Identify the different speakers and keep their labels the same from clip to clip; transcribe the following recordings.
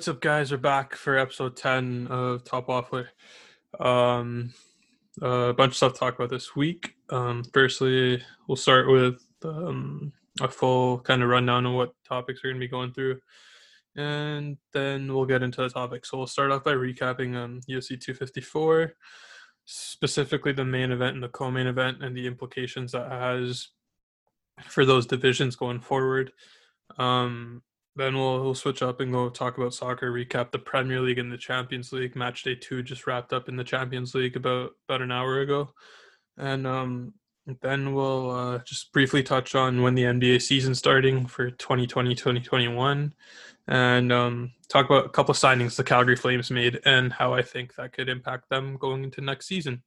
Speaker 1: What's up, guys? We're back for episode 10 of Top Waffler. Um, a bunch of stuff to talk about this week. Um, firstly, we'll start with um, a full kind of rundown of what topics we're going to be going through. And then we'll get into the topic. So we'll start off by recapping um, UFC 254, specifically the main event and the co main event, and the implications that has for those divisions going forward. Um, then we'll, we'll switch up and go talk about soccer, recap the Premier League and the Champions League. Match day two just wrapped up in the Champions League about about an hour ago, and um, then we'll uh, just briefly touch on when the NBA season starting for 2020-2021, and um, talk about a couple of signings the Calgary Flames made and how I think that could impact them going into next season.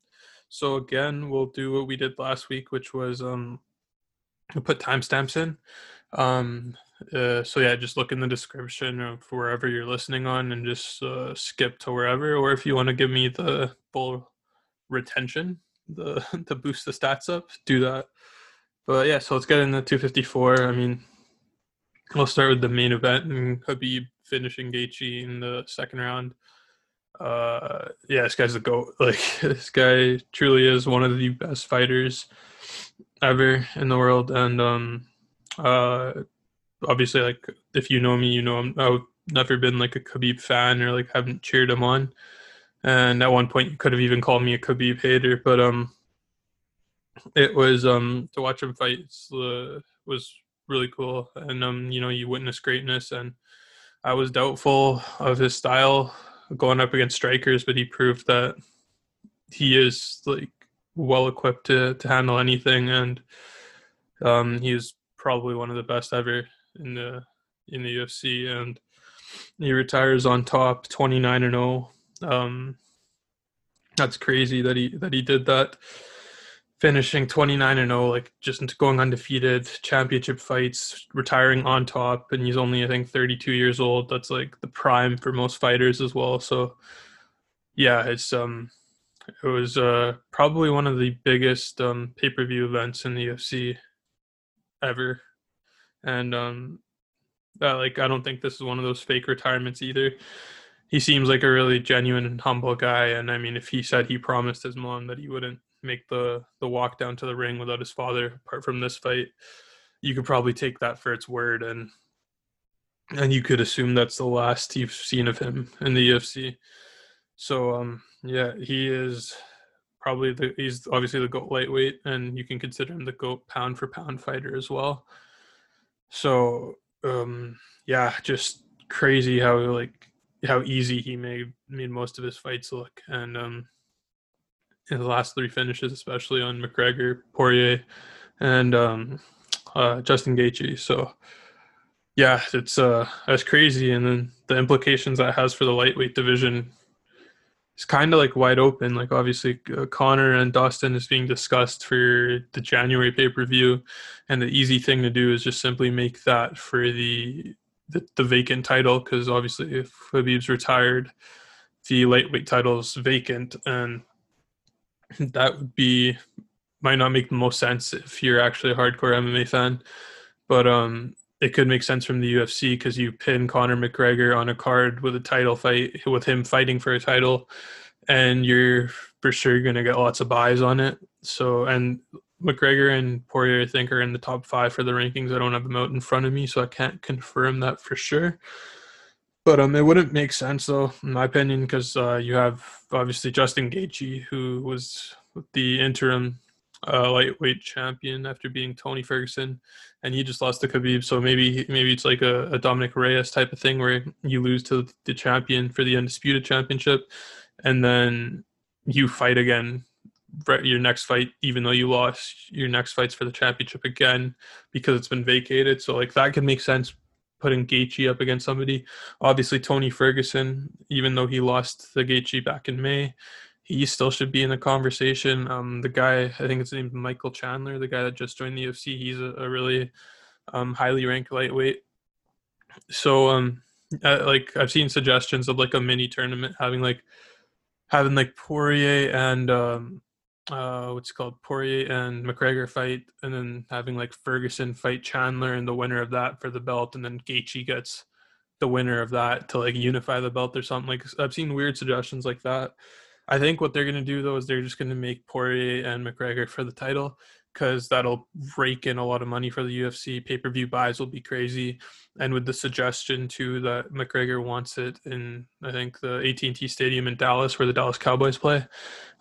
Speaker 1: So again, we'll do what we did last week, which was um, we'll put timestamps in. Um, uh, so yeah, just look in the description of wherever you're listening on, and just uh, skip to wherever. Or if you want to give me the full retention, the to boost the stats up, do that. But yeah, so let's get into 254. I mean, we'll start with the main event and Khabib finishing Gaethje in the second round. Uh, yeah, this guy's the goat. Like this guy truly is one of the best fighters ever in the world, and um, uh, obviously like if you know me, you know I'm, I've never been like a Khabib fan or like haven't cheered him on. And at one point, you could have even called me a Khabib hater, but um, it was um to watch him fight uh, was really cool, and um you know you witness greatness, and I was doubtful of his style going up against strikers, but he proved that he is like well equipped to to handle anything, and um he's probably one of the best ever in the in the UFC, and he retires on top, twenty nine and zero. Oh. Um, that's crazy that he that he did that, finishing twenty nine and zero, like just going undefeated, championship fights, retiring on top, and he's only I think thirty two years old. That's like the prime for most fighters as well. So, yeah, it's um, it was uh probably one of the biggest um pay per view events in the UFC ever and um, like I don't think this is one of those fake retirements either. He seems like a really genuine and humble guy, and I mean, if he said he promised his mom that he wouldn't make the the walk down to the ring without his father, apart from this fight, you could probably take that for its word, and and you could assume that's the last you've seen of him in the UFC. So um, yeah, he is probably the he's obviously the goat lightweight, and you can consider him the goat pound for pound fighter as well. So um, yeah, just crazy how like how easy he made made most of his fights look, and um, in the last three finishes, especially on McGregor, Poirier, and um, uh, Justin Gaethje. So yeah, it's uh that's crazy, and then the implications that has for the lightweight division it's kind of like wide open. Like obviously, uh, Conor and Dustin is being discussed for the January pay per view, and the easy thing to do is just simply make that for the the, the vacant title because obviously, if Khabib's retired, the lightweight title is vacant, and that would be might not make the most sense if you're actually a hardcore MMA fan. But um, it could make sense from the UFC because you pin Conor McGregor on a card with a title fight with him fighting for a title, and you're for sure going to get lots of buys on it. So and McGregor and Poirier I think are in the top five for the rankings. I don't have them out in front of me, so I can't confirm that for sure. But um, it wouldn't make sense though, in my opinion, because uh, you have obviously Justin Gaethje, who was the interim uh, lightweight champion after being Tony Ferguson, and he just lost to Khabib. So maybe maybe it's like a, a Dominick Reyes type of thing where you lose to the champion for the undisputed championship, and then you fight again your next fight, even though you lost your next fights for the championship again because it's been vacated. So like that could make sense putting Gaethje up against somebody. Obviously Tony Ferguson, even though he lost the Gaethje back in May, he still should be in the conversation. Um, the guy, I think it's named Michael Chandler, the guy that just joined the UFC. He's a, a really um, highly ranked lightweight. So, um, like I've seen suggestions of like a mini tournament having like having like Poirier and um, uh, what's called Poirier and McGregor fight, and then having like Ferguson fight Chandler and the winner of that for the belt, and then Gaethje gets the winner of that to like unify the belt or something. Like I've seen weird suggestions like that. I think what they're gonna do though is they're just gonna make Poirier and McGregor for the title because that'll rake in a lot of money for the UFC. Pay per view buys will be crazy, and with the suggestion too that McGregor wants it in I think the AT and T Stadium in Dallas where the Dallas Cowboys play.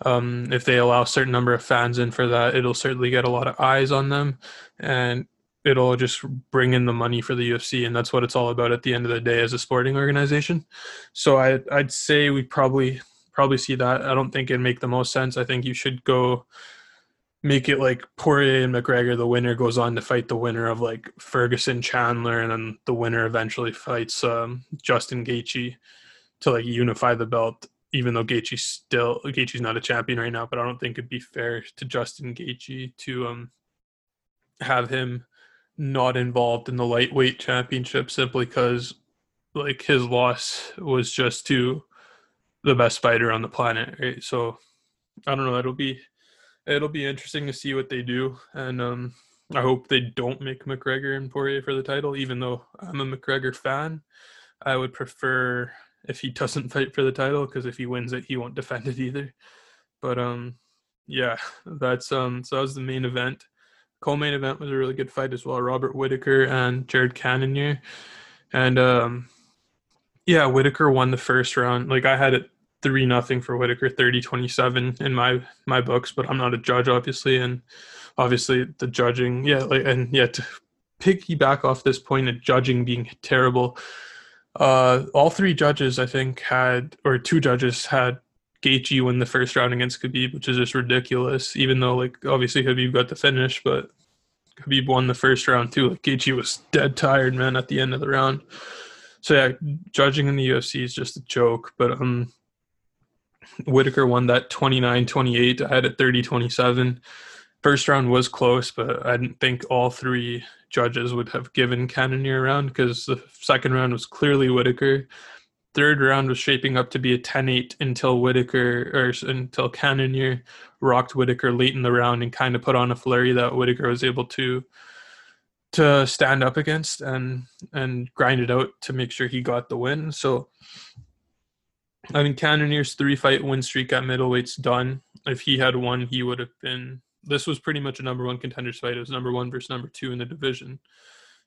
Speaker 1: Um, if they allow a certain number of fans in for that, it'll certainly get a lot of eyes on them, and it'll just bring in the money for the UFC, and that's what it's all about at the end of the day as a sporting organization. So I I'd say we probably probably see that. I don't think it'd make the most sense. I think you should go make it like Poirier and McGregor, the winner goes on to fight the winner of like Ferguson Chandler, and then the winner eventually fights um, Justin Gaethje to like unify the belt. Even though Gaethje's still Gaethje's not a champion right now, but I don't think it'd be fair to Justin Gaethje to um have him not involved in the lightweight championship simply because like his loss was just to the best fighter on the planet, right? So I don't know. It'll be it'll be interesting to see what they do, and um, I hope they don't make McGregor and Poirier for the title. Even though I'm a McGregor fan, I would prefer if he doesn't fight for the title because if he wins it, he won't defend it either. But um, yeah, that's um, so that was the main event. Co-main event was a really good fight as well. Robert Whitaker and Jared Cannonier, and um, yeah, Whitaker won the first round. Like I had it three nothing for Whitaker, 30-27 in my my books, but I'm not a judge, obviously, and obviously the judging, yeah, like and yeah, to piggyback off this point of judging being terrible, uh, all three judges I think had or two judges had Gaethje win the first round against Khabib, which is just ridiculous. Even though like obviously Khabib got the finish, but Khabib won the first round too. Like Gaethje was dead tired, man, at the end of the round. So yeah, judging in the UFC is just a joke. But um, Whitaker won that 29-28. I had it 30-27. First round was close, but I didn't think all three judges would have given Cannonier a round because the second round was clearly Whitaker. Third round was shaping up to be a 10-8 until Whitaker or until Cannonier rocked Whitaker late in the round and kind of put on a flurry that Whitaker was able to to stand up against and and grind it out to make sure he got the win. So I mean, Cannonier's three fight win streak at middleweight's done. If he had won, he would have been. This was pretty much a number one contenders fight. It was number one versus number two in the division.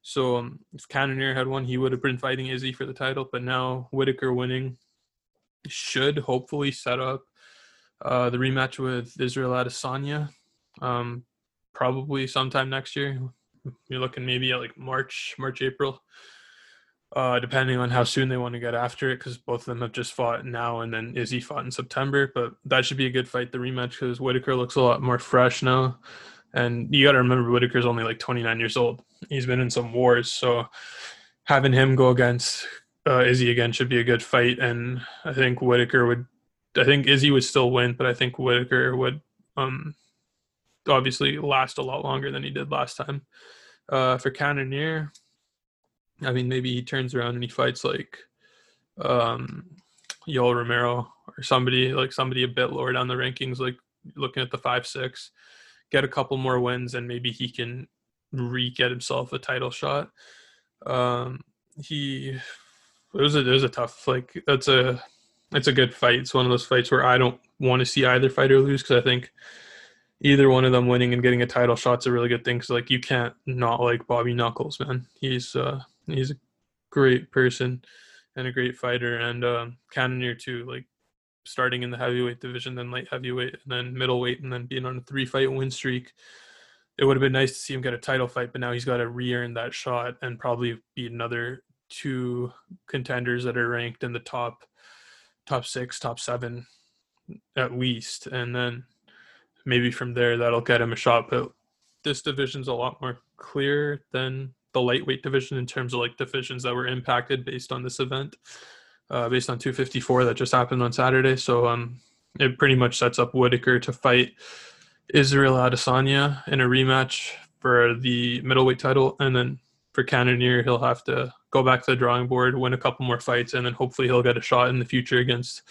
Speaker 1: So um, if Cannonier had won, he would have been fighting Izzy for the title. But now Whitaker winning should hopefully set up uh, the rematch with Israel Adesanya, um, probably sometime next year. You're looking maybe at like March, March, April uh, depending on how soon they want to get after it, because both of them have just fought now, and then Izzy fought in September. But that should be a good fight, the rematch, because Whitaker looks a lot more fresh now. And you got to remember, Whitaker's only like 29 years old. He's been in some wars, so having him go against uh, Izzy again should be a good fight. And I think Whitaker would, I think Izzy would still win, but I think Whitaker would um, obviously last a lot longer than he did last time. Uh, for Cannonier, I mean, maybe he turns around and he fights like um, Yoel Romero or somebody like somebody a bit lower down the rankings, like looking at the five six, get a couple more wins, and maybe he can re get himself a title shot. Um, he it was a it was a tough like that's a it's a good fight. It's one of those fights where I don't want to see either fighter lose because I think either one of them winning and getting a title shot's a really good thing. Because like you can't not like Bobby Knuckles, man. He's uh he's a great person and a great fighter. And um, Cannonier too, like starting in the heavyweight division, then light heavyweight, and then middleweight, and then being on a three fight win streak. It would have been nice to see him get a title fight, but now he's got to re-earn that shot and probably beat another two contenders that are ranked in the top top six, top seven at least, and then maybe from there that'll get him a shot. But this division's a lot more clear than the lightweight division in terms of like divisions that were impacted based on this event, uh, based on 254 that just happened on Saturday. So um, it pretty much sets up Whitaker to fight Israel Adesanya in a rematch for the middleweight title, and then for Cannonier, he'll have to go back to the drawing board, win a couple more fights, and then hopefully he'll get a shot in the future against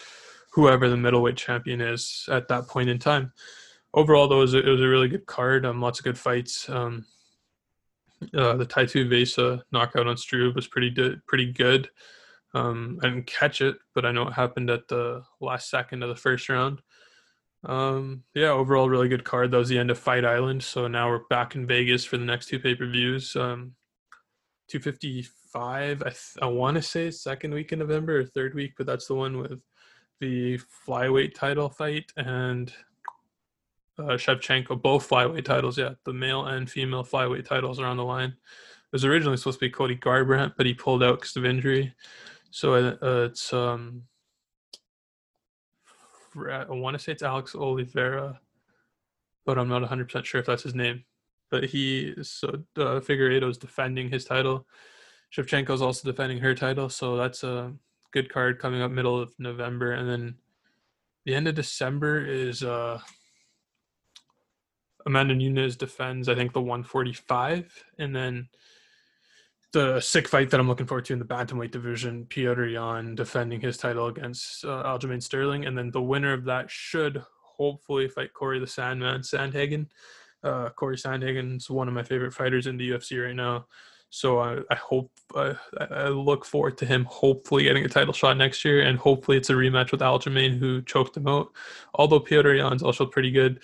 Speaker 1: whoever the middleweight champion is at that point in time. Overall, though, it was a, it was a really good card. Um, lots of good fights. Um, Uh, the Tai Tuivasa knockout on Struve was pretty good. Pretty good. Um, I didn't catch it, but I know it happened at the last second of the first round. Um, yeah, overall, really good card. That was the end of Fight Island. So now we're back in Vegas for the next two pay per views. Um, 255, I, th- I want to say second week in November or third week, but that's the one with the flyweight title fight and uh, Shevchenko, both flyweight titles. Yeah, the male and female flyweight titles are on the line. It was originally supposed to be Cody Garbrandt, but he pulled out because of injury. So uh, it's um, I want to say it's Alex Oliveira, but I'm not 100 percent sure if that's his name. But he so uh, is defending his title. Shevchenko is also defending her title, so that's a good card coming up middle of November, and then the end of December is uh Amanda Nunes defends, I think, the 145, and then the sick fight that I'm looking forward to in the bantamweight division, Petr Yan defending his title against uh, Aljamain Sterling, and then the winner of that should hopefully fight Corey the Sandman Sandhagen. Uh, Corey Sandhagen's one of my favorite fighters in the UFC right now. So I, I hope uh, I look forward to him hopefully getting a title shot next year, and hopefully it's a rematch with Aljamain who choked him out. Although Petr Yan's also pretty good,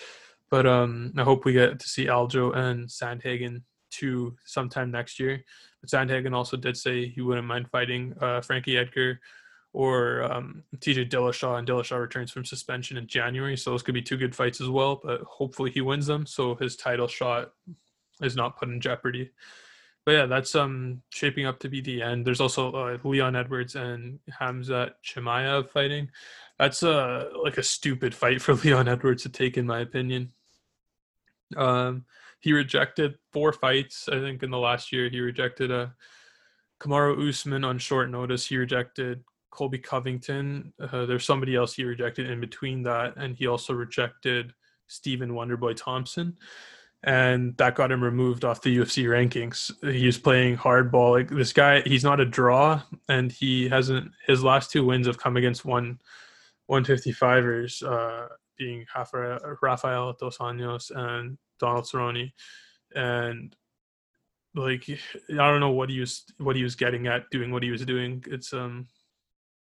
Speaker 1: but um, I hope we get to see Aljo and Sandhagen too sometime next year. But Sandhagen also did say he wouldn't mind fighting uh, Frankie Edgar or um, TJ Dillashaw, and Dillashaw returns from suspension in January, so those could be two good fights as well. But hopefully he wins them, so his title shot is not put in jeopardy. But yeah, that's um shaping up to be the end. There's also uh, Leon Edwards and Khamzat Chimaev fighting. That's uh like a stupid fight for Leon Edwards to take, in my opinion. Um, he rejected four fights. I think in the last year, he rejected a uh, Kamaru Usman on short notice. He rejected Colby Covington. Uh, there's somebody else he rejected in between that, and he also rejected Stephen Wonderboy Thompson, and that got him removed off the UFC rankings. He was playing hardball. Like this guy, he's not a draw, and he hasn't. His last two wins have come against one 155ers. Uh, being Rafael Dos Anjos and Donald Cerrone, and like I don't know what he was what he was getting at doing what he was doing. It's um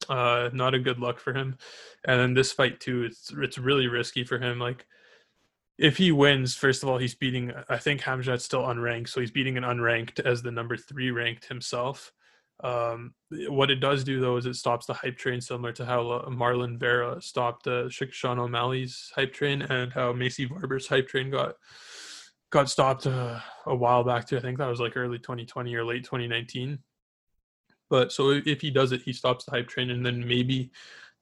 Speaker 1: uh not a good luck for him. And then this fight too, it's it's really risky for him. Like if he wins, first of all, he's beating I think Khamzat's still unranked, so he's beating an unranked as the number three ranked himself. Um, what it does do though is it stops the hype train, similar to how uh, Marlon Vera stopped uh, Sean O'Malley's hype train, and how Maycee Barber's hype train got got stopped uh, a while back too. I think that was like early 2020 or late 2019. But so if he does it, he stops the hype train, and then maybe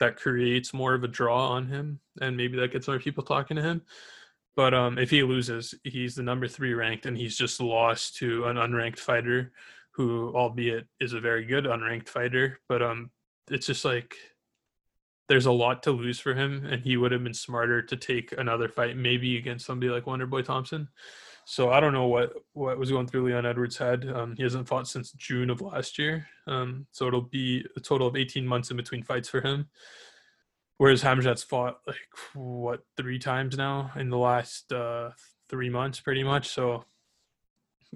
Speaker 1: that creates more of a draw on him, and maybe that gets more people talking to him. But um, if he loses, he's the number three ranked, and he's just lost to an unranked fighter who, albeit is a very good unranked fighter, but um, it's just like there's a lot to lose for him, and he would have been smarter to take another fight, maybe against somebody like Wonderboy Thompson. So I don't know what what was going through Leon Edwards' head. Um, he hasn't fought since June of last year, um, so it'll be a total of 18 months in between fights for him. Whereas Khamzat's fought like what three times now in the last uh, three months, pretty much. So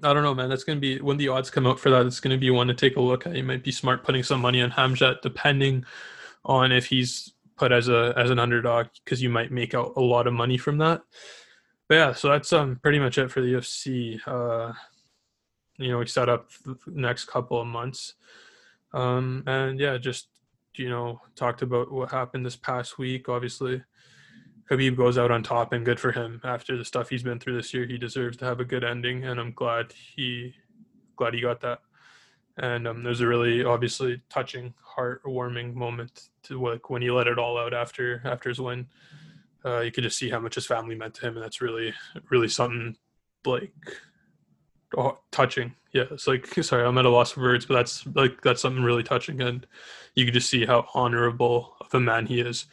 Speaker 1: I don't know, man. That's gonna be when the odds come out for that. It's gonna be one to take a look at. You might be smart putting some money on Khamzat, depending on if he's put as a as an underdog, because you might make out a lot of money from that. But yeah, so that's um pretty much it for the UFC. Uh, you know, we set up the next couple of months, um, and yeah, just you know talked about what happened this past week. Obviously, Khabib goes out on top, and good for him. After the stuff he's been through this year, he deserves to have a good ending, and I'm glad he glad he got that. And um, there's a really obviously touching, heartwarming moment to like when he let it all out after after his win. Uh, you could just see how much his family meant to him, and that's really really something like oh, touching. Yeah, it's like sorry, I'm at a loss of words, but that's like that's something really touching, and you could just see how honorable of a man he is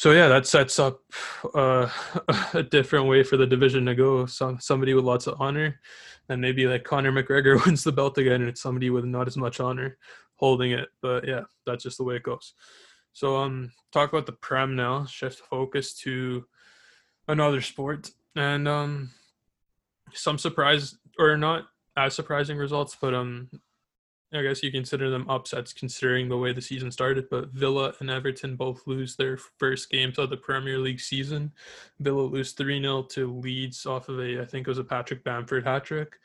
Speaker 1: so yeah, that sets up uh, a different way for the division to go. So somebody with lots of honor, and maybe like Conor McGregor wins the belt again, and it's somebody with not as much honor holding it. But yeah, that's just the way it goes. So um, talk about the prem now. Shift focus to another sport, and um, some surprise or not as surprising results, but um, I guess you consider them upsets considering the way the season started. But Villa and Everton both lose their first games of the Premier League season. Villa lose 3 0 to Leeds off of a, I think it was a Patrick Bamford hat trick.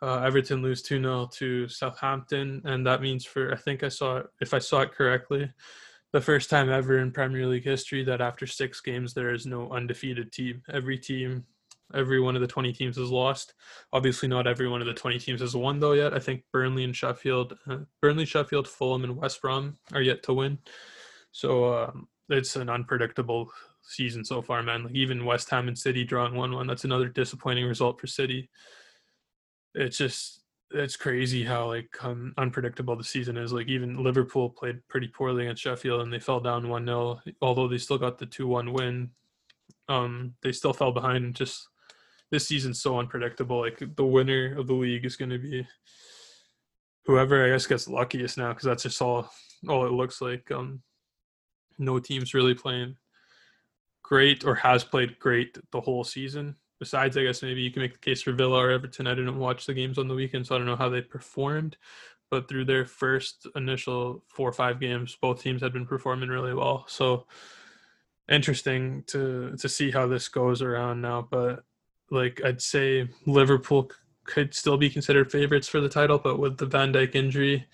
Speaker 1: Uh, Everton lose 2 0 to Southampton. And that means for, I think I saw it, if I saw it correctly, the first time ever in Premier League history that after six games there is no undefeated team. Every team every one of the 20 teams has lost. Obviously, not every one of the 20 teams has won though yet. I think Burnley and Sheffield, uh, Burnley, Sheffield, Fulham, and West Brom are yet to win. So um, it's an unpredictable season so far, man. Like even West Ham and City drawing one-one. That's another disappointing result for City. It's just it's crazy how like um, unpredictable the season is. Like even Liverpool played pretty poorly against Sheffield and they fell down one 0 Although they still got the two one win, um, they still fell behind. Just this season's so unpredictable. Like the winner of the league is going to be whoever I guess gets luckiest now because that's just all all it looks like. Um, no team's really playing great or has played great the whole season. Besides, I guess maybe you can make the case for Villa or Everton. I didn't watch the games on the weekend, so I don't know how they performed. But through their first initial four or five games, both teams had been performing really well. So interesting to to see how this goes around now. But like I'd say Liverpool could still be considered favorites for the title, but with the Van Dijk injury,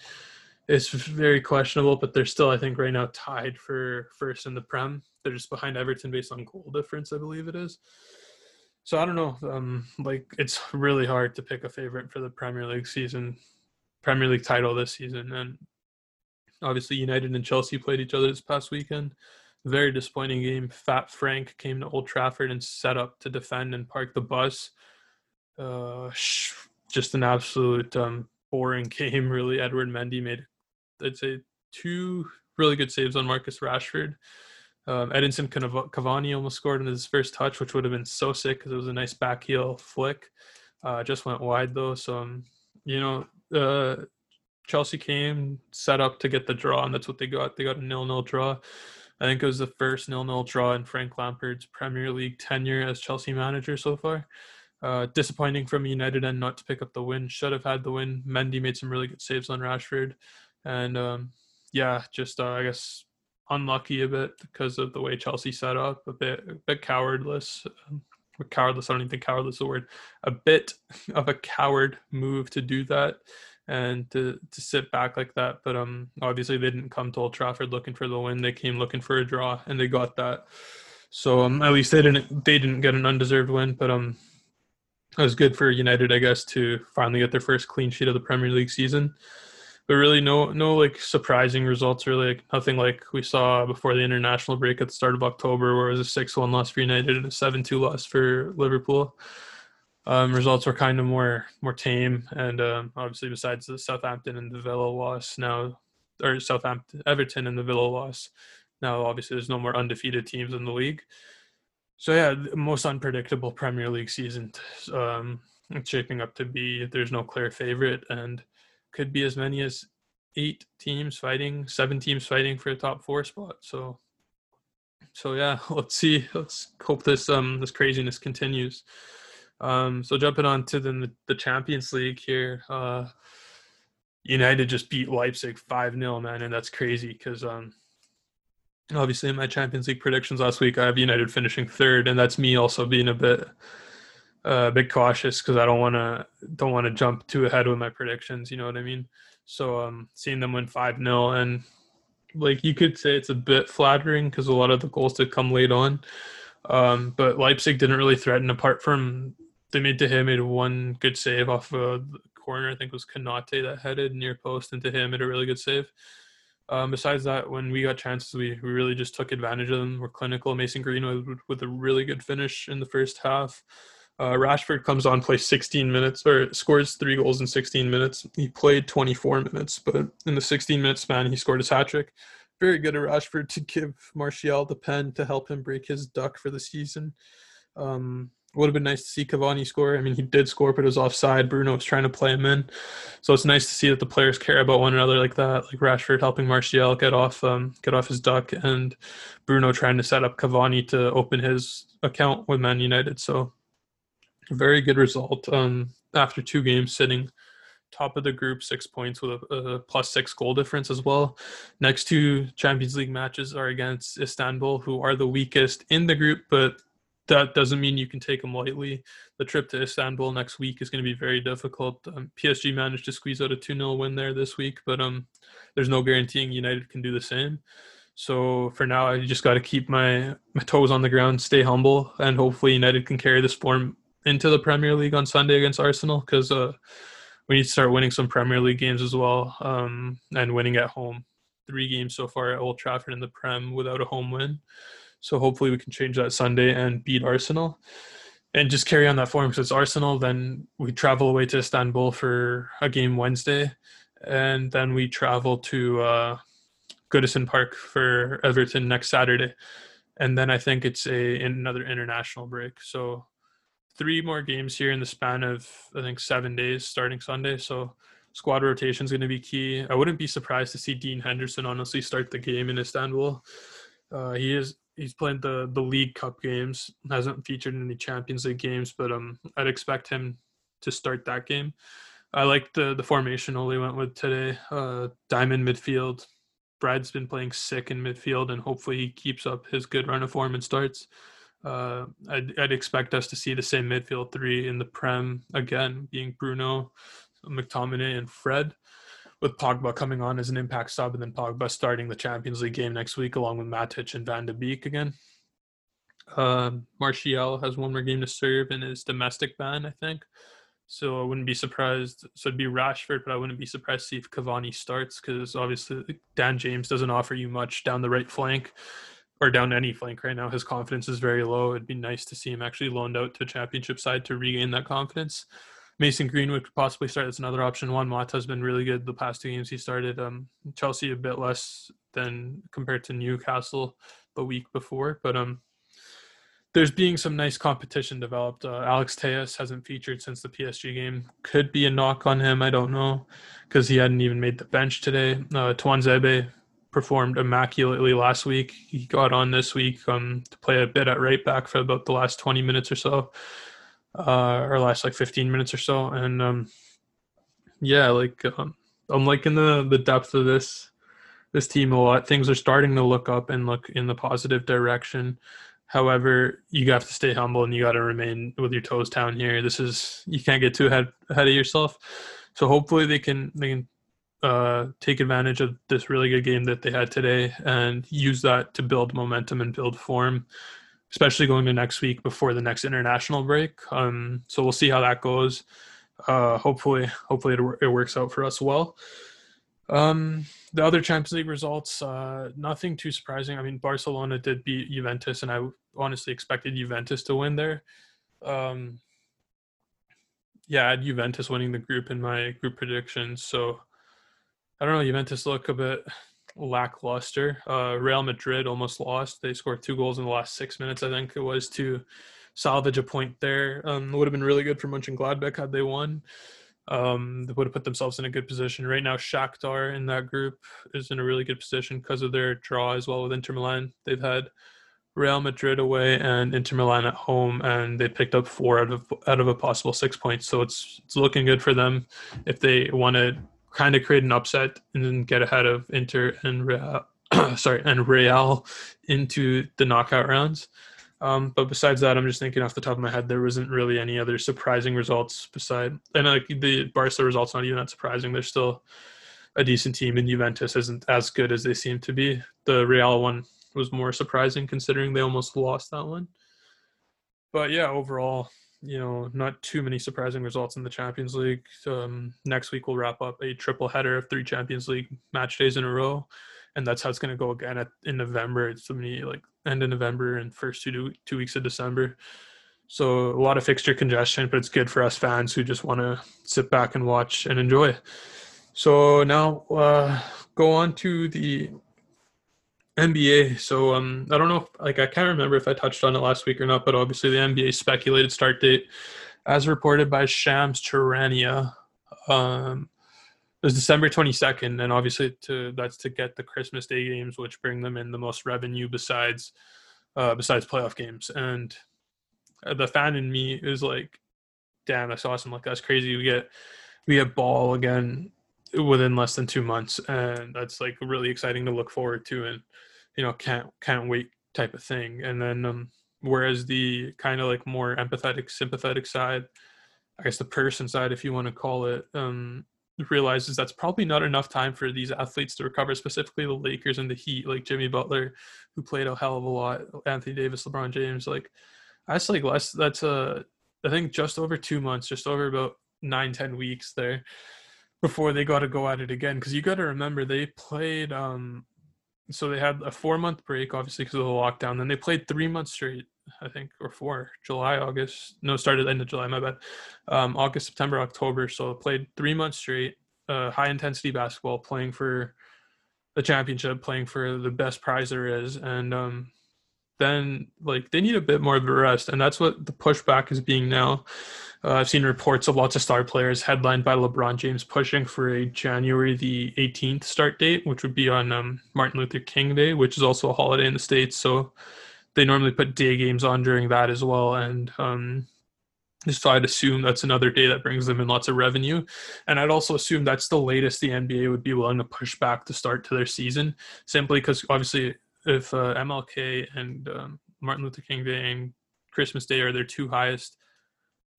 Speaker 1: it's very questionable. But they're still, I think, right now tied for first in the Prem. They're just behind Everton based on goal difference, I believe it is. So I don't know. Um, like it's really hard to pick a favorite for the Premier League season, Premier League title this season, and obviously United and Chelsea played each other this past weekend very disappointing game. Fat Frank came to Old Trafford and set up to defend and park the bus. Uh, just an absolute um, boring game, really. Edward Mendy made, I'd say, two really good saves on Marcus Rashford. Um, Edinson Cavani almost scored in his first touch, which would have been so sick because it was a nice back heel flick. Uh, just went wide though, so um, you know, uh, Chelsea came set up to get the draw, and that's what they got. They got a nil-nil draw. I think it was the first nil-nil draw in Frank Lampard's Premier League tenure as Chelsea manager so far. Uh, disappointing from United and not to pick up the win. Should have had the win. Mendy made some really good saves on Rashford, and um, yeah, just uh, I guess unlucky a bit because of the way Chelsea set up. A bit, a bit cowardless. Um, cowardless. I don't even think cowardless is a word. A bit of a coward move to do that and to to sit back like that. But um, obviously they didn't come to Old Trafford looking for the win. They came looking for a draw, and they got that. So um, at least they didn't they didn't get an undeserved win, but um, it was good for United, I guess, to finally get their first clean sheet of the Premier League season. But really, no no like surprising results. Really, like, nothing like we saw before the international break at the start of October, where it was a six one loss for United and a seven two loss for Liverpool um, results were kind of more more tame, and um, obviously besides the Southampton and the Villa loss now, or Southampton, Everton and the Villa loss, now obviously there's no more undefeated teams in the league. So yeah, most unpredictable Premier League season. Um, it's shaping up to be. There's no clear favorite, and could be as many as eight teams fighting, seven teams fighting for a top four spot. So, so yeah, let's see. Let's hope this um this craziness continues. Um, so jumping on to the the Champions League here, uh, United just beat Leipzig five 0 man, and that's crazy because um, obviously in my Champions League predictions last week, I have United finishing third, and that's me also being a bit uh, a bit cautious because I don't want to don't want to jump too ahead with my predictions. You know what I mean? So um, seeing them win five 0 and like you could say it's a bit flattering because a lot of the goals did come late on. Um, but Leipzig didn't really threaten apart from they made De Gea made one good save off a corner. I think it was Konate that headed near post, and De Gea made a really good save. Um, besides that, when we got chances, we, we really just took advantage of them. We're clinical. Mason Greenwood with, with a really good finish in the first half. Uh, Rashford comes on, plays 16 minutes, or scores three goals in 16 minutes. He played 24 minutes, but in the 16 minute span, he scored his hat trick. Very good of Rashford to give Martial the pen to help him break his duck for the season. Um, would have been nice to see Cavani score. I mean, he did score, but it was offside. Bruno was trying to play him in, so it's nice to see that the players care about one another like that. Like Rashford helping Martial get off, um, get off his duck, and Bruno trying to set up Cavani to open his account with Man United. So, very good result. Um, after two games, sitting top of the group, six points with a, a plus six goal difference as well. Next two Champions League matches are against Istanbul, who are the weakest in the group, but that doesn't mean you can take them lightly. The trip to Istanbul next week is going to be very difficult. Um, PSG managed to squeeze out a 2 0 win there this week, but um, there's no guaranteeing United can do the same. So for now, I just got to keep my, my toes on the ground, stay humble, and hopefully United can carry this form into the Premier League on Sunday against Arsenal because uh, we need to start winning some Premier League games as well um, and winning at home. Three games so far at Old Trafford in the Prem without a home win. So hopefully we can change that Sunday and beat Arsenal and just carry on that form because it's Arsenal. Then we travel away to Istanbul for a game Wednesday, and then we travel to uh, Goodison Park for Everton next Saturday, and then I think it's a another international break. So three more games here in the span of I think seven days starting Sunday. So squad rotation is going to be key. I wouldn't be surprised to see Dean Henderson honestly start the game in Istanbul. Uh, he is he's played the the League Cup games, hasn't featured in any Champions League games, but um, I'd expect him to start that game. I like the the formation Ole went with today. Uh, diamond midfield. Brad's been playing sick in midfield, and hopefully he keeps up his good run of form and starts. Uh, I'd, I'd expect us to see the same midfield three in the Prem again, being Bruno, McTominay, and Fred with Pogba coming on as an impact sub and then Pogba starting the Champions League game next week along with Matic and Van de Beek again. Uh, Martial has one more game to serve in his domestic ban, I think. So I wouldn't be surprised. So it'd be Rashford, but I wouldn't be surprised to see if Cavani starts because obviously Dan James doesn't offer you much down the right flank or down any flank right now. His confidence is very low. It'd be nice to see him actually loaned out to championship side to regain that confidence. Mason Greenwood could possibly start. That's another option. Juan Mata has been really good the past two games he started. Um, Chelsea a bit less than compared to Newcastle the week before, but um, there's being some nice competition developed. Uh, Alex Telles hasn't featured since the PSG game. Could be a knock on him. I don't know because he hadn't even made the bench today. Uh, performed immaculately last week. He got on this week um, to play a bit at right back for about the last 20 minutes or so uh, or last like 15 minutes or so. And um, yeah, like um, I'm liking the the depth of this this team a lot. Things are starting to look up and look in the positive direction. However, you have to stay humble and you got to remain with your toes down here. This is you can't get too ahead ahead of yourself. So hopefully they can they can uh, take advantage of this really good game that they had today and use that to build momentum and build form especially going to next week before the next international break. Um, so we'll see how that goes. Uh, hopefully, hopefully it, it, works out for us well. Um, the other Champions League results, uh, nothing too surprising. I mean, Barcelona did beat Juventus, and I honestly expected Juventus to win there. Um, yeah, I had Juventus winning the group in my group predictions. So I don't know. Juventus look a bit lackluster. Uh, Real Madrid almost lost. They scored two goals in the last six minutes, I think it was, to salvage a point there. Um, it would have been really good for Munch and Mönchengladbach had they won. Um, they would have put themselves in a good position. Right now, Shakhtar in that group is in a really good position because of their draw as well with Inter Milan. They've had Real Madrid away and Inter Milan at home, and they picked up four out of out of a possible six points. So it's it's looking good for them if they want to kind of create an upset and then get ahead of Inter and Real, sorry and Real into the knockout rounds. Um, but besides that, I'm just thinking off the top of my head, there wasn't really any other surprising results beside, and like the Barca results, not even that surprising. They're still a decent team, and Juventus isn't as good as they seem to be. The Real one was more surprising considering they almost lost that one. But yeah, overall, you know, not too many surprising results in the Champions League. Um, next week we'll wrap up a triple header of three Champions League match days in a row, and that's how it's going to go again at, in November. It's so many like end of November and first two two weeks of December. So a lot of fixture congestion, but it's good for us fans who just want to sit back and watch and enjoy. So now uh, go on to the NBA. So um, I don't know, if, like I can't remember if I touched on it last week or not, but obviously the NBA speculated start date, as reported by Shams Charania, um, was December 22nd, and obviously to that's to get the Christmas Day games, which bring them in the most revenue besides uh, besides playoff games. And the fan in me is like, damn, that's awesome. Like that's crazy. We get we get ball again within less than two months, and that's like really exciting to look forward to, and you know can't can't wait type of thing. And then um, whereas the kind of like more empathetic, sympathetic side, I guess the person side, if you want to call it, um, realizes that's probably not enough time for these athletes to recover, specifically the Lakers and the Heat, like Jimmy Butler, who played a hell of a lot, Anthony Davis, LeBron James, like that's like less. That's a uh, I think just over two months, just over about nine ten weeks there before they got to go at it again. Because you got to remember they played. um So they had a four month break, obviously because of the lockdown. Then they played three months straight I think, or four, July, August. No, started end of July, my bad. Um, August, September, October. So played three months straight, uh, high intensity basketball, playing for the championship, playing for the best prize there is. And um, then, like, they need a bit more of a rest. And that's what the pushback is being now. Uh, I've seen reports of lots of star players headlined by LeBron James pushing for a January the 18th start date, which would be on um, Martin Luther King Day, which is also a holiday in the States. So they normally put day games on during that as well, and um, so I'd assume that's another day that brings them in lots of revenue. And I'd also assume that's the latest the NBA would be willing to push back the start to their season, simply because obviously if uh, MLK and um, Martin Luther King Day and Christmas Day are their two highest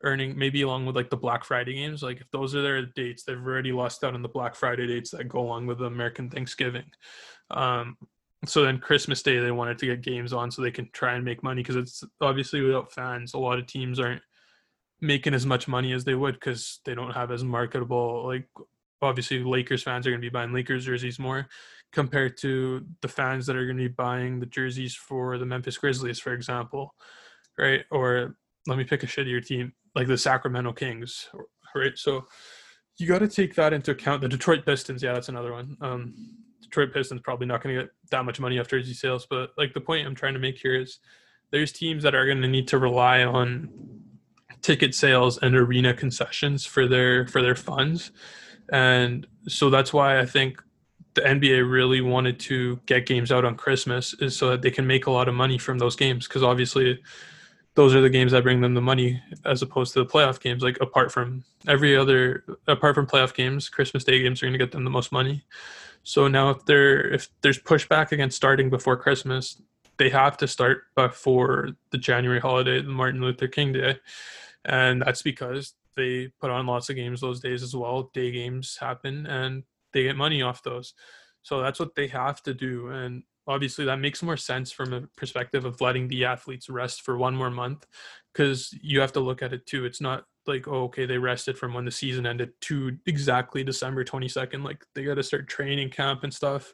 Speaker 1: earning, maybe along with like the Black Friday games, like if those are their dates, they've already lost out on the Black Friday dates that go along with the American Thanksgiving. Um, so then Christmas Day they wanted to get games on so they can try and make money because it's obviously without fans a lot of teams aren't making as much money as they would because they don't have as marketable like obviously Lakers fans are going to be buying Lakers jerseys more compared to the fans that are going to be buying the jerseys for the Memphis Grizzlies for example right? Or let me pick a shittier team like the Sacramento Kings right? So you got to take that into account. The Detroit Pistons yeah that's another one. Um Detroit Pistons probably not going to get that much money off jersey sales. But like the point I'm trying to make here is there's teams that are going to need to rely on ticket sales and arena concessions for their for their funds, and so that's why I think the NBA really wanted to get games out on Christmas is so that they can make a lot of money from those games because obviously those are the games that bring them the money as opposed to the playoff games like apart from every other apart from playoff games christmas day games are going to get them the most money so now if there if there's pushback against starting before Christmas, they have to start before the January holiday, the Martin Luther King Day. And that's because they put on lots of games those days as well. Day games happen and they get money off those. So that's what they have to do. And obviously that makes more sense from a perspective of letting the athletes rest for one more month because you have to look at it too. It's not like oh, okay they rested from when the season ended to exactly december 22nd like they got to start training camp and stuff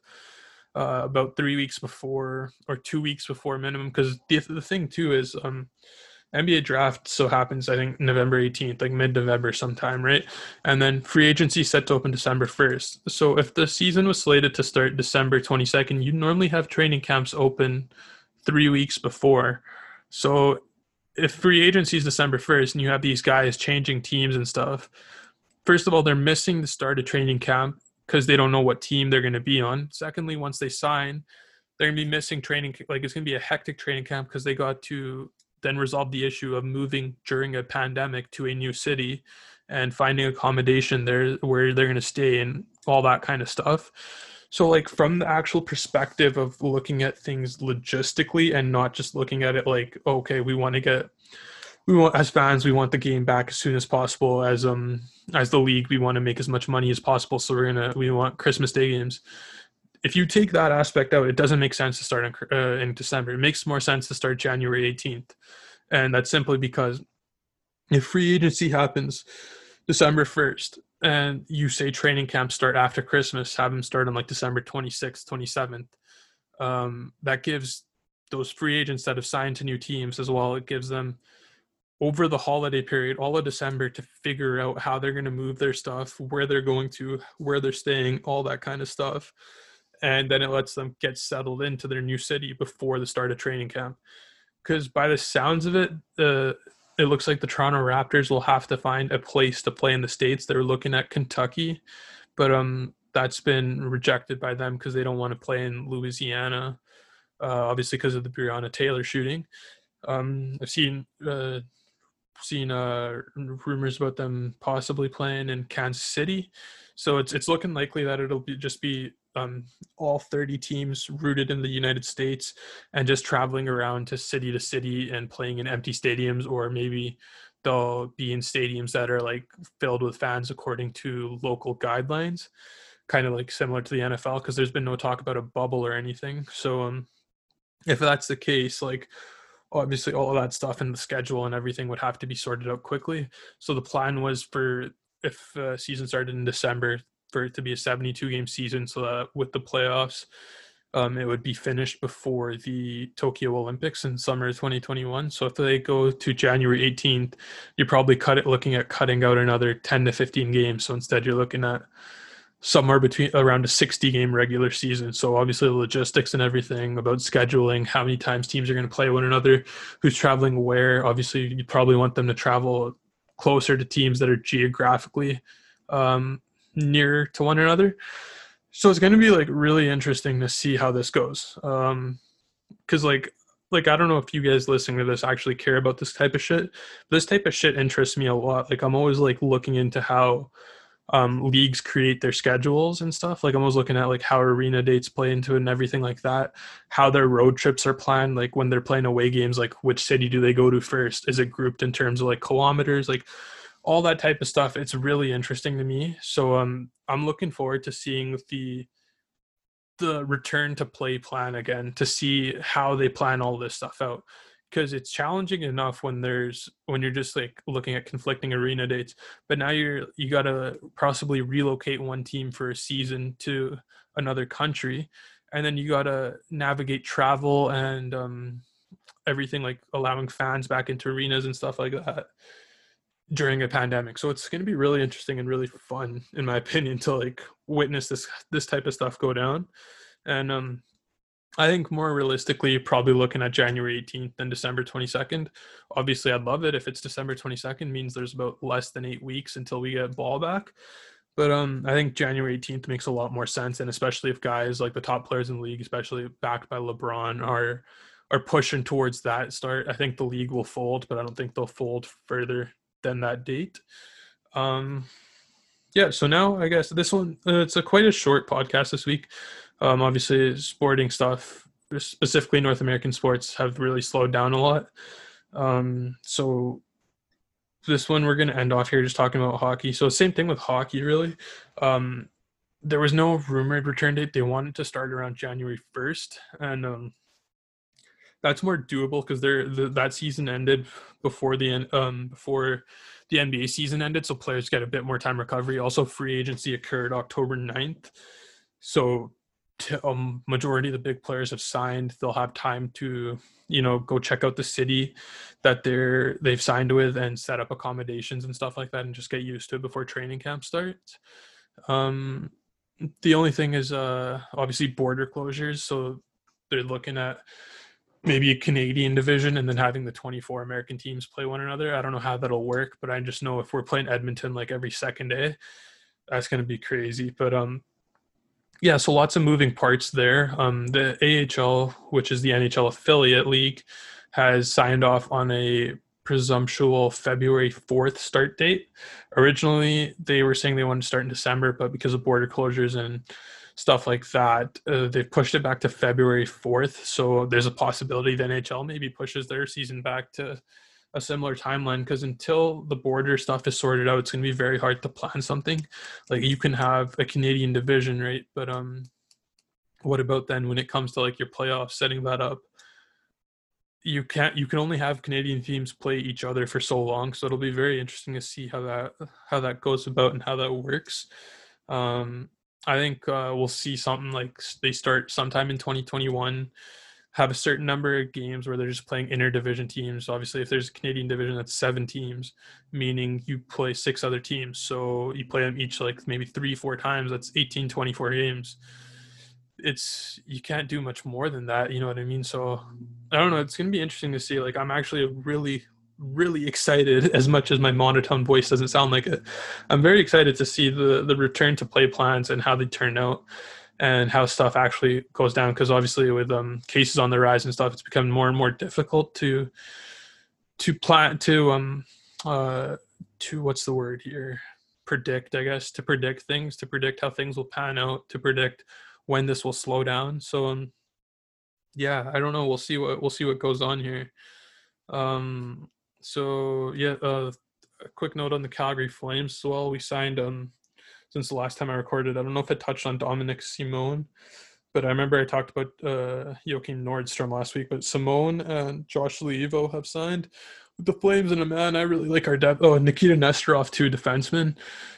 Speaker 1: uh, about three weeks before or two weeks before minimum because the, the thing too is um nba draft so happens i think november 18th like mid-november sometime right and then free agency set to open december 1st so if the season was slated to start december 22nd you normally have training camps open three weeks before so if free agency is December 1st and you have these guys changing teams and stuff, first of all, they're missing the start of training camp because they don't know what team they're going to be on. Secondly, once they sign, they're going to be missing training. Like it's going to be a hectic training camp because they got to then resolve the issue of moving during a pandemic to a new city and finding accommodation there where they're going to stay and all that kind of stuff. So, like, from the actual perspective of looking at things logistically and not just looking at it like, okay, we want to get, we want as fans, we want the game back as soon as possible. As um, as the league, we want to make as much money as possible. So we're gonna, we want Christmas Day games. If you take that aspect out, it doesn't make sense to start in, uh, in December. It makes more sense to start January 18th, and that's simply because if free agency happens December 1st and you say training camps start after Christmas, have them start on like December 26th, 27th. Um, that gives those free agents that have signed to new teams as well, it gives them over the holiday period, all of December, to figure out how they're going to move their stuff, where they're going to, where they're staying, all that kind of stuff. And then it lets them get settled into their new city before the start of training camp. Because by the sounds of it, the it looks like the Toronto Raptors will have to find a place to play in the states. They're looking at Kentucky, but um, that's been rejected by them because they don't want to play in Louisiana, uh, obviously because of the Breonna Taylor shooting. Um, I've seen uh, seen uh, rumors about them possibly playing in Kansas City. So it's it's looking likely that it'll be just be um, all 30 teams rooted in the United States and just traveling around to city to city and playing in empty stadiums, or maybe they'll be in stadiums that are like filled with fans according to local guidelines, kind of like similar to the NFL, because there's been no talk about a bubble or anything. So um, if that's the case, like obviously all of that stuff and the schedule and everything would have to be sorted out quickly. So the plan was for if uh, season started in December for it to be a 72 game season so that with the playoffs um, it would be finished before the Tokyo Olympics in summer 2021. So if they go to January 18th, you probably cut it looking at cutting out another 10 to 15 games. So instead, you're looking at somewhere between around a 60 game regular season. So obviously the logistics and everything about scheduling, how many times teams are going to play one another, who's traveling where. Obviously, you probably want them to travel closer to teams that are geographically um, near to one another. So it's going to be like really interesting to see how this goes. Um, cause like, like, I don't know if you guys listening to this actually care about this type of shit. This type of shit interests me a lot. Like I'm always like looking into how, um, leagues create their schedules and stuff. Like I'm always looking at like how arena dates play into it and everything like that. How their road trips are planned, like when they're playing away games, like which city do they go to first? Is it grouped in terms of like kilometers? Like all that type of stuff. It's really interesting to me. So um, I'm looking forward to seeing the the return to play plan again to see how they plan all this stuff out because it's challenging enough when there's when you're just like looking at conflicting arena dates but now you're you got to possibly relocate one team for a season to another country and then you got to navigate travel and um, everything like allowing fans back into arenas and stuff like that during a pandemic so it's going to be really interesting and really fun in my opinion to like witness this this type of stuff go down and um I think more realistically, probably looking at January 18th than December 22nd. Obviously, I'd love it if it's December 22nd, means there's about less than eight weeks until we get ball back. But um, I think January 18th makes a lot more sense, and especially if guys like the top players in the league, especially backed by LeBron, are are pushing towards that start. I think the league will fold, but I don't think they'll fold further than that date. Um, yeah. So now I guess this one uh, it's a quite a short podcast this week. Um, obviously, sporting stuff, specifically North American sports, have really slowed down a lot. Um, so this one we're going to end off here just talking about hockey. So same thing with hockey, really. Um, there was no rumored return date. They wanted to start around January first, and um, that's more doable because they're the, that season ended before the um before the NBA season ended, so players get a bit more time recovery. Also, free agency occurred October 9th. so um, majority of the big players have signed. They'll have time to, you know, go check out the city that they're they've signed with and set up accommodations and stuff like that, and just get used to it before training camp starts. Um, the only thing is, uh, obviously border closures. So they're looking at maybe a Canadian division and then having the 24 American teams play one another. I don't know how that'll work, but I just know if we're playing Edmonton like every second day, that's going to be crazy. But um, yeah, so lots of moving parts there. Um, the AHL, which is the NHL affiliate league, has signed off on a presumptual February 4th start date. Originally, they were saying they wanted to start in December, but because of border closures and stuff like that, uh, they've pushed it back to February 4th. So there's a possibility the NHL maybe pushes their season back to a similar timeline because until the border stuff is sorted out, it's going to be very hard to plan something. Like you can have a Canadian division, right? But um, what about then when it comes to like your playoffs, setting that up? You can't. You can only have Canadian teams play each other for so long, so it'll be very interesting to see how that how that goes about and how that works. Um, I think uh, we'll see something like they start sometime in 2021 have a certain number of games where they're just playing interdivision teams. Obviously, if there's a Canadian division that's seven teams, meaning you play six other teams. So you play them each like maybe three, four times. That's 18, 24 games. It's you can't do much more than that. You know what I mean? So I don't know. It's gonna be interesting to see. Like I'm actually really, really excited. As much as my monotone voice doesn't sound like it, I'm very excited to see the the return to play plans and how they turn out and how stuff actually goes down because obviously with um, cases on the rise and stuff it's become more and more difficult to to plan to um uh to what's the word here? Predict i guess to predict things to predict how things will pan out to predict when this will slow down. So um yeah i don't know. We'll see what we'll see what goes on here. Um so yeah uh a quick note on the calgary flames as well we signed um since the last time i recorded i don't know if it touched on Dominik Simon, but I remember I talked about uh, Joakim Nordstrom last week, but Simon and Josh Leivo have signed with the Flames, and a man I really like our depth. Oh, Nikita Nesterov too, defenseman.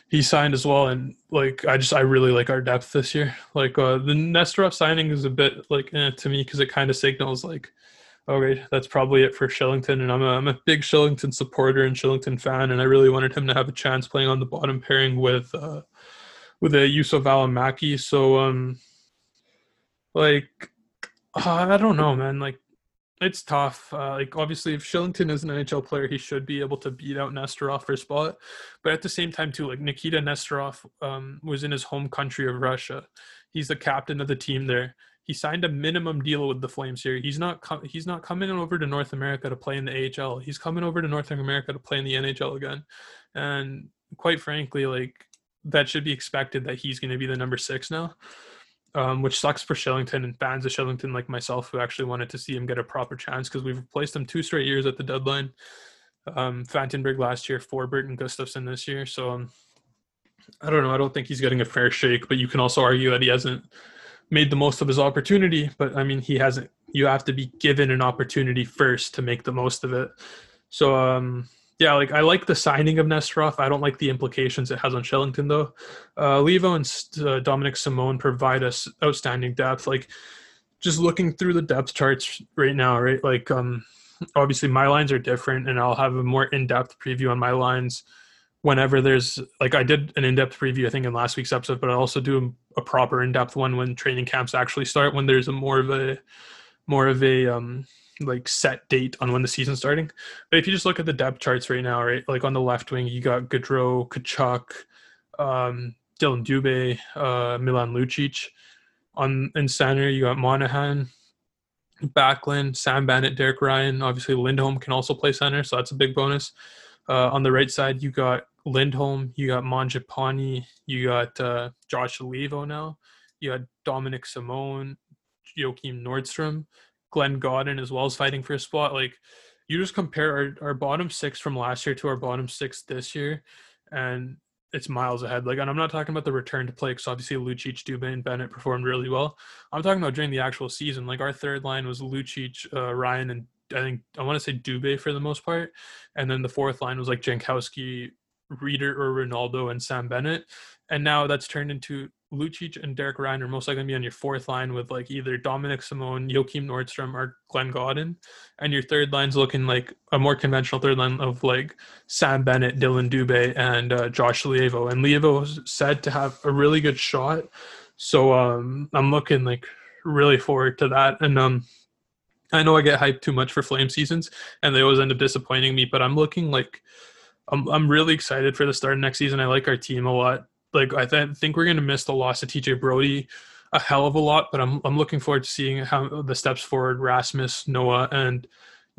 Speaker 1: He signed as well, and like I just I really like our depth this year. Like uh, the Nesterov signing is a bit like eh, to me because it kind of signals like, okay, that's probably it for Kylington. and I'm a, I'm a big Kylington supporter and Kylington fan, and I really wanted him to have a chance playing on the bottom pairing with uh, with a Juuso Valimaki. So um like uh, I don't know, man. Like it's tough. Uh, like obviously, if Kylington is an NHL player, he should be able to beat out Nesterov for spot. But at the same time, too, like Nikita Nesterov um, was in his home country of Russia. He's the captain of the team there. He signed a minimum deal with the Flames here. He's not com- he's not coming over to North America to play in the AHL. He's coming over to North America to play in the NHL again. And quite frankly, like that should be expected that he's going to be the number six now um, which sucks for Kylington and fans of Kylington like myself who actually wanted to see him get a proper chance because we've replaced him two straight years at the deadline. Um, Fantenberg last year, Forbort and Gustafsson this year. So um, I don't know. I don't think he's getting a fair shake, but you can also argue that he hasn't made the most of his opportunity. But I mean, he hasn't. You have to be given an opportunity first to make the most of it. So um, yeah, like I like the signing of Nesterov. I don't like the implications it has on Kylington though. Uh, Leivo and uh, Dominik Simon provide us outstanding depth. Like just looking through the depth charts right now, right? Like um, obviously my lines are different, and I'll have a more in-depth preview on my lines whenever there's like I did an in-depth preview I think in last week's episode, but I also do a proper in-depth one when training camps actually start when there's a more of a more of a um like set date on when the season's starting. But if you just look at the depth charts right now, right, like on the left wing, you got Gaudreau, Tkachuk, um, Dillon Dubé, uh, Milan Lucic. On in center, you got Monahan, Backlund, Sam Bennett, Derek Ryan. Obviously, Lindholm can also play center, so that's a big bonus. Uh, on the right side, you got Lindholm, you got Mangiapane, you got uh, Josh Leivo now, you got Dominik Simon, Joakim Nordstrom, Glenn Gawdin as well as fighting for a spot. Like you just compare our, our bottom six from last year to our bottom six this year, and it's miles ahead. Like, and I'm not talking about the return to play because obviously Lucic, Dubé, and Bennett performed really well. I'm talking about during the actual season. Like our third line was Lucic, uh, Ryan, and I think I want to say Dubé for the most part, and then the fourth line was like Jankowski, Rieder, or Ronaldo, and Sam Bennett. And now that's turned into Lucic and Derek Ryan are most likely going to be on your fourth line with like either Dominik Simon, Joakim Nordstrom, or Glenn Gawdin. And your third line's looking like a more conventional third line of like Sam Bennett, Dillon Dubé, and uh, Josh Leivo. And Leivo is said to have a really good shot. So um, I'm looking like really forward to that. And um, I know I get hyped too much for Flame seasons, and they always end up disappointing me. But I'm looking like I'm I'm really excited for the start of next season. I like our team a lot like I th- think we're going to miss the loss of TJ Brodie a hell of a lot, but I'm I'm looking forward to seeing how the steps forward Rasmus, Noah, and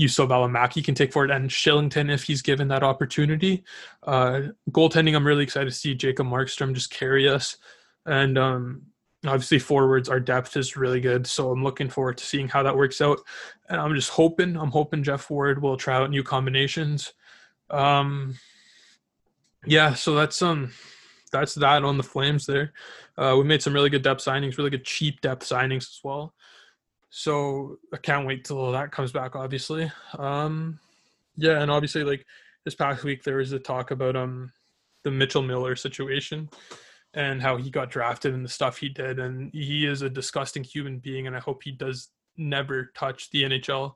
Speaker 1: Juuso Valimaki can take forward, and Kylington if he's given that opportunity. Uh, goaltending, I'm really excited to see Jacob Markstrom just carry us, and um, obviously forwards, our depth is really good, so I'm looking forward to seeing how that works out. And I'm just hoping, I'm hoping Geoff Ward will try out new combinations. Um, yeah, so that's um that's that on the Flames there. Uh, we made some really good depth signings, really good cheap depth signings as well. So I can't wait till that comes back. Obviously, um, yeah, and obviously, like this past week, there was a talk about um the Mitchell Miller situation and how he got drafted and the stuff he did, and he is a disgusting human being, and I hope he does never touch the NHL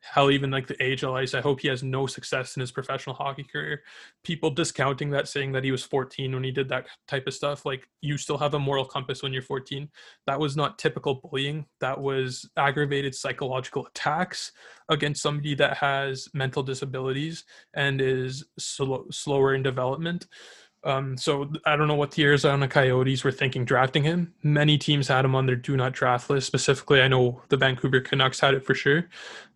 Speaker 1: hell even like the AHL ice. I hope he has no success in his professional hockey career. People discounting that, saying that he was 14 when he did that type of stuff. Like you still have a moral compass when you're 14. That was not typical bullying. That was aggravated psychological attacks against somebody that has mental disabilities and is slow, slower in development. Um, so I don't know what the Arizona Coyotes were thinking drafting him. Many teams had him on their do not draft list. Specifically, I know the Vancouver Canucks had it for sure,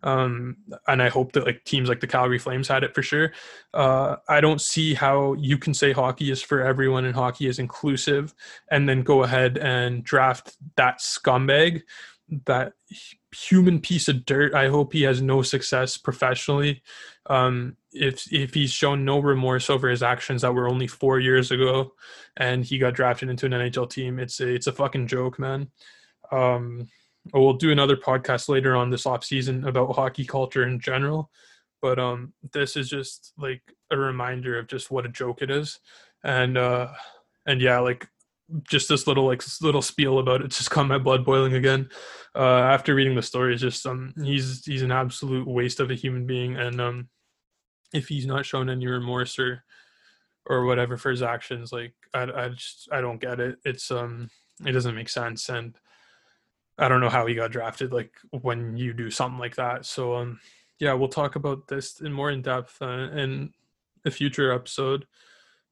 Speaker 1: um, and I hope that like teams like the Calgary Flames had it for sure. Uh, I don't see how you can say hockey is for everyone and hockey is inclusive, and then go ahead and draft that scumbag, that human piece of dirt. I hope he has no success professionally. Um, if if he's shown no remorse over his actions that were only four years ago, and he got drafted into an NHL team, it's a it's a fucking joke, man. Um, we'll do another podcast later on this off season about hockey culture in general, but um, this is just like a reminder of just what a joke it is, and uh, and yeah, like just this little like little spiel about it just got my blood boiling again uh after reading the story it's just um he's he's an absolute waste of a human being and um if he's not shown any remorse or or whatever for his actions like i i just i don't get it. It's um it doesn't make sense. And i don't know how he got drafted like when you do something like that. So um yeah we'll talk about this in more in depth uh, in a future episode.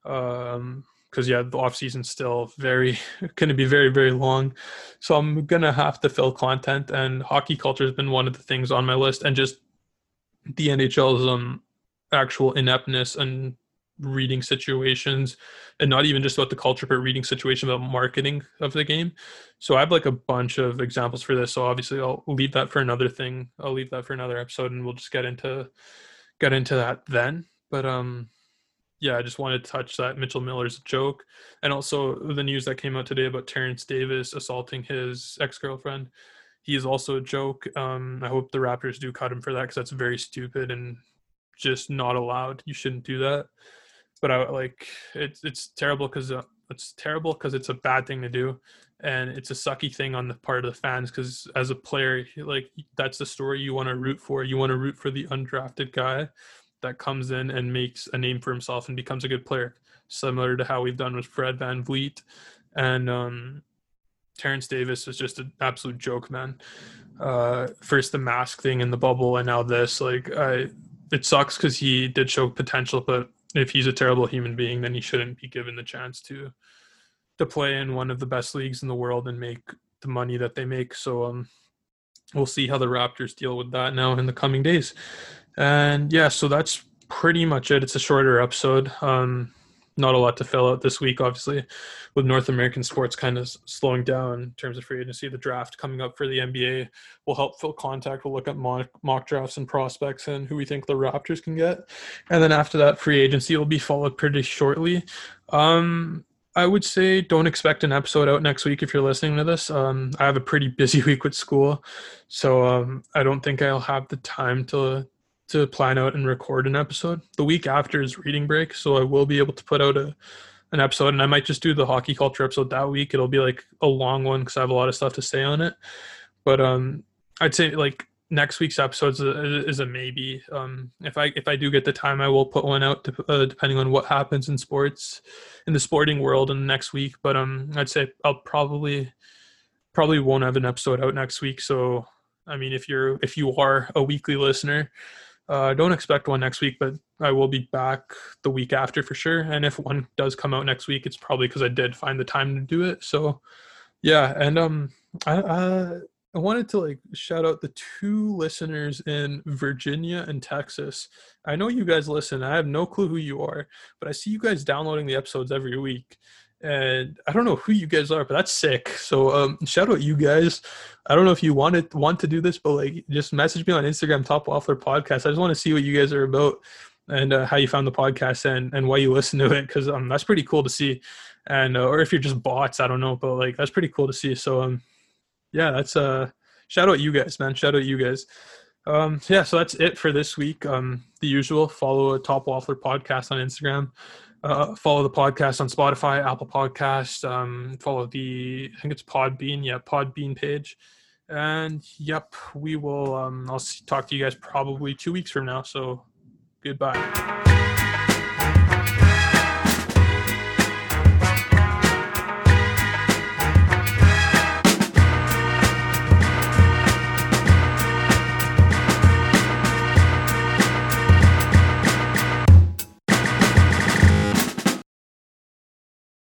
Speaker 1: Um because yeah, the off season's still very going to be very very long, so I'm gonna have to fill content. And hockey culture has been one of the things on my list, and just the NHL's um actual ineptness and reading situations, and not even just about the culture, but reading situation about marketing of the game. So I have like a bunch of examples for this. So obviously I'll leave that for another thing. I'll leave that for another episode, and we'll just get into get into that then. But um yeah, I just wanted to touch that Mitchell Miller's joke, and also the news that came out today about Terence Davis assaulting his ex girlfriend. He is also a joke. Um, I hope the Raptors do cut him for that because that's very stupid and just not allowed. You shouldn't do that. But I like it's it's terrible because uh, it's terrible because it's a bad thing to do, and it's a sucky thing on the part of the fans because as a player, like that's the story you want to root for. You want to root for the undrafted guy that comes in and makes a name for himself and becomes a good player, similar to how we've done with Fred Van VanVleet. And um, Terence Davis is just an absolute joke, man. Uh, first the mask thing in the bubble, and now this. Like, I, it sucks because he did show potential, but if he's a terrible human being, then he shouldn't be given the chance to to play in one of the best leagues in the world and make the money that they make. So, um, we'll see how the Raptors deal with that now in the coming days. And yeah, so that's pretty much it. It's a shorter episode. Um, not a lot to fill out this week, obviously, with North American sports kind of slowing down in terms of free agency. The draft coming up for the NBA will help fill contact. We'll look at mock, drafts and prospects and who we think the Raptors can get. And then after that, free agency will be followed pretty shortly. Um, I would say don't expect an episode out next week if you're listening to this. Um, I have a pretty busy week with school, so um, I don't think I'll have the time to to plan out and record an episode. The week after is reading break, so I will be able to put out a an episode, and I might just do the hockey culture episode that week. It'll be like a long one because I have a lot of stuff to say on it. But um, I'd say like next week's episode is a, is a maybe. Um, if I if I do get the time, I will put one out to, uh, depending on what happens in sports, in the sporting world, in the next week. But um, I'd say I'll probably probably won't have an episode out next week. So I mean, if you're if you are a weekly listener, uh, I don't expect one next week, but I will be back the week after for sure. And if one does come out next week, it's probably because I did find the time to do it. So, yeah. And um, I, I I wanted to like shout out the two listeners in Virginia and Texas. I know you guys listen. I have no clue who you are, but I see you guys downloading the episodes every week and I don't know who you guys are, but that's sick. So um, shout out you guys. I don't know if you want wanted want to do this, but like just message me on Instagram, Top Waffler Podcast. I just want to see what you guys are about and uh, how you found the podcast and and why you listen to it because um that's pretty cool to see. And uh, or if you're just bots, I don't know, but like that's pretty cool to see. So um yeah, that's uh shout out you guys, man. Shout out you guys. Um, yeah, so that's it for this week. Um, the usual follow a Top Waffler podcast on Instagram. Uh, follow the podcast on Spotify, Apple Podcast. Um, follow the I think it's Podbean, yeah, Podbean page. And yep, we will. Um, I'll talk to you guys probably two weeks from now. So goodbye.